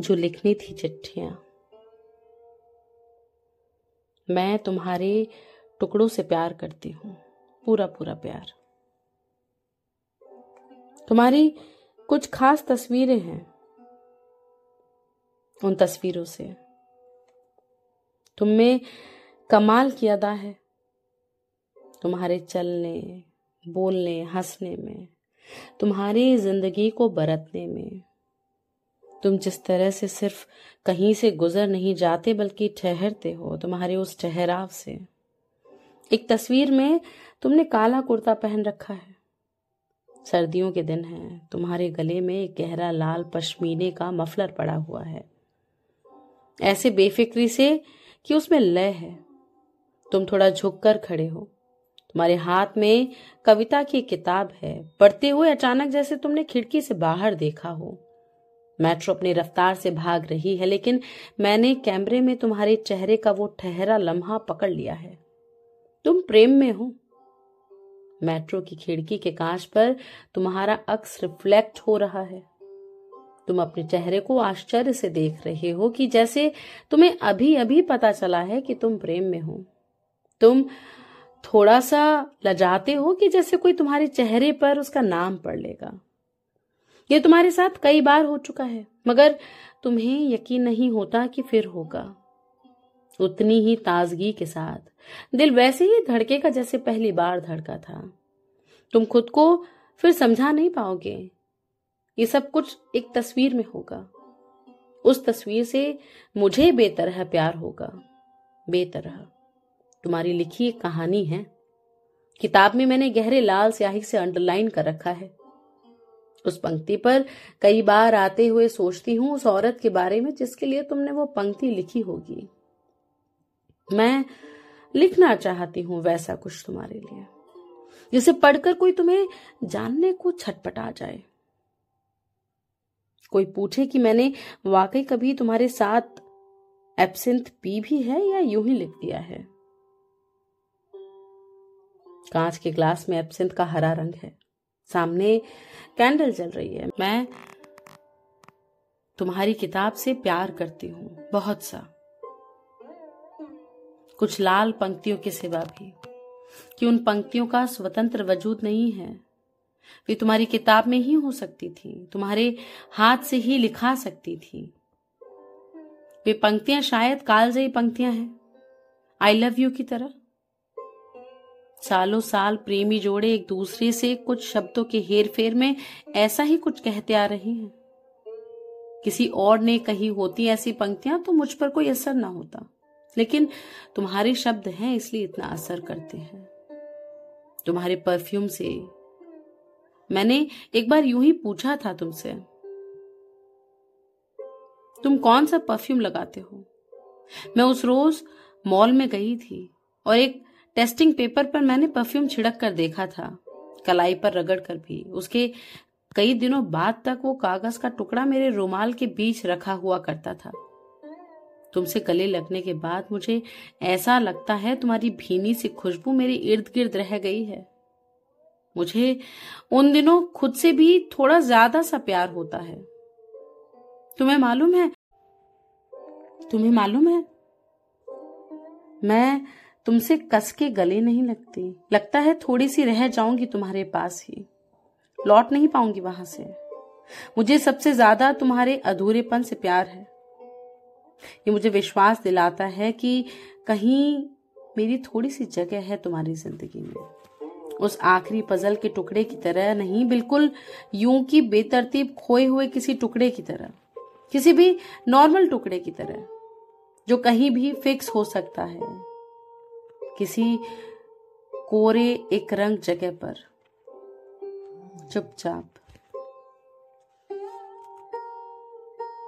जो लिखनी थी चिट्ठियाँ। मैं तुम्हारे टुकड़ों से प्यार करती हूँ पूरा पूरा प्यार। तुम्हारी कुछ खास तस्वीरें हैं उन तस्वीरों से। तुम में कमाल की अदा है। तुम्हारे चलने, बोलने, हंसने में, तुम्हारी ज़िंदगी को बरतने में तुम जिस तरह से सिर्फ़ कहीं से गुजर नहीं जाते, बल्कि ठहरते हो तुम्हारे उस ठहराव से। एक तस्वीर में तुमने काला कुर्ता पहन रखा है। सर्दियों के दिन है, तुम्हारे गले में एक गहरा लाल पश्मीने का मफलर पड़ा हुआ है। ऐसे बेफिक्री से कि उसमें लय है। तुम थोड़ा झुककर खड़े हो। तुम्हारे हाथ में कविता की किताब है। पढ़ते हुए अचानक जैसे तुमने खिड़की से बाहर देखा हो। मेट्रो अपनी रफ्तार से भाग रही है, लेकिन मैंने कैमरे में तुम्हारे चेहरे का वो ठहरा लम्हा पकड़ लिया है। तुम प्रेम में हो। मेट्रो की खिड़की के कांच पर तुम्हारा अक्स रिफ्लेक्ट हो रहा है। तुम अपने चेहरे को आश्चर्य से देख रहे हो कि जैसे तुम्हें अभी अभी पता चला है कि तुम प्रेम में हो। तुम थोड़ा सा लजाते हो कि जैसे कोई तुम्हारे चेहरे पर उसका नाम पढ़ लेगा। ये तुम्हारे साथ कई बार हो चुका है, मगर तुम्हें यकीन नहीं होता कि फिर होगा। उतनी ही ताजगी के साथ, दिल वैसे ही धड़केगा जैसे पहली बार धड़का था। तुम खुद को फिर समझा नहीं पाओगे। ये सब कुछ एक तस्वीर में होगा। उस तस्वीर से मुझे बेतरह प्यार होगा। बेतरह। तुम्हारी लिखी एक कहानी है। किताब में मैंने गहरे लाल स्याही से अंडरलाइन कर रखा है। उस पंक्ति पर कई बार आते हुए सोचती हूँ उस औरत के बारे में जिसके लिए तुमने वो पंक्ति लिखी होगी। मैं लिखना चाहती हूँ वैसा कुछ तुम्हारे लिए, जिसे पढ़कर कोई तुम्हें जानने को छटपटा जाए। कोई पूछे कि मैंने वाकई कभी तुम्हारे साथ एब्सिंथ पी भी है या यूँ ही लिख दिया है? कांच के ग्लास में एब्सिंथ का हरा रंग है। सामने कैंडल जल रही है। मैं तुम्हारी किताब से प्यार करती हूँ, बहुत सा। कुछ लाल पंक्तियों के सिवा भी, कि उन पंक्तियों का स्वतंत्र वजूद नहीं है। वे तुम्हारी किताब में ही हो सकती थी, तुम्हारे हाथ से ही लिखा सकती थी। वे पंक्तियाँ शायद कालजयी पंक्तियाँ हैं। आई लव यू की तरह। सालों साल प्रेमी जोड़े एक दूसरे से कुछ शब्दों के हेर फेर में ऐसा ही कुछ कहते आ रहे हैं। किसी और ने कही होती ऐसी पंक्तियाँ तो मुझ पर कोई असर ना होता। लेकिन तुम्हारे शब्द हैं, इसलिए इतना असर करते हैं। तुम्हारे परफ्यूम से। मैंने एक बार यूँ ही पूछा था तुमसे, तुम कौन सा परफ्यूम लगाते हो? मैं उस रोज मॉल में गई थी और एक टेस्टिंग पेपर पर मैंने परफ्यूम छिड़क कर देखा था, कलाई पर रगड़ कर भी। उसके कई दिनों बाद तक वो कागज़ का टुकड़ा मेरे रुमाल के बीच रखा हुआ करता था। तुमसे गले लगने के बाद मुझे ऐसा लगता है तुम्हारी भीनी सी खुशबू मेरे इर्द गिर्द रह गई है। मुझे उन दिनों खुद से भी थोड़ा ज़्यादा सा प्यार होता है। तुम्हें मालूम है? तुम्हें मालूम है? मैं तुमसे कस के गले नहीं लगती। लगता है थोड़ी सी रह जाऊँगी तुम्हारे पास ही। लौट नहीं पाऊँगी वहाँ से। मुझे सबसे ज़्यादा तुम्हारे अधूरेपन से प्यार है। ये मुझे विश्वास दिलाता है कि कहीं मेरी थोड़ी सी जगह है तुम्हारी ज़िंदगी में। उस आखिरी पजल के टुकड़े की तरह नहीं, बिल्कुल यूँ की बेतरतीब खोए हुए किसी टुकड़े की तरह। किसी भी नॉर्मल टुकड़े की तरह, जो कहीं भी फिक्स हो सकता है। किसी कोरे एक रंग जगह पर। चुपचाप।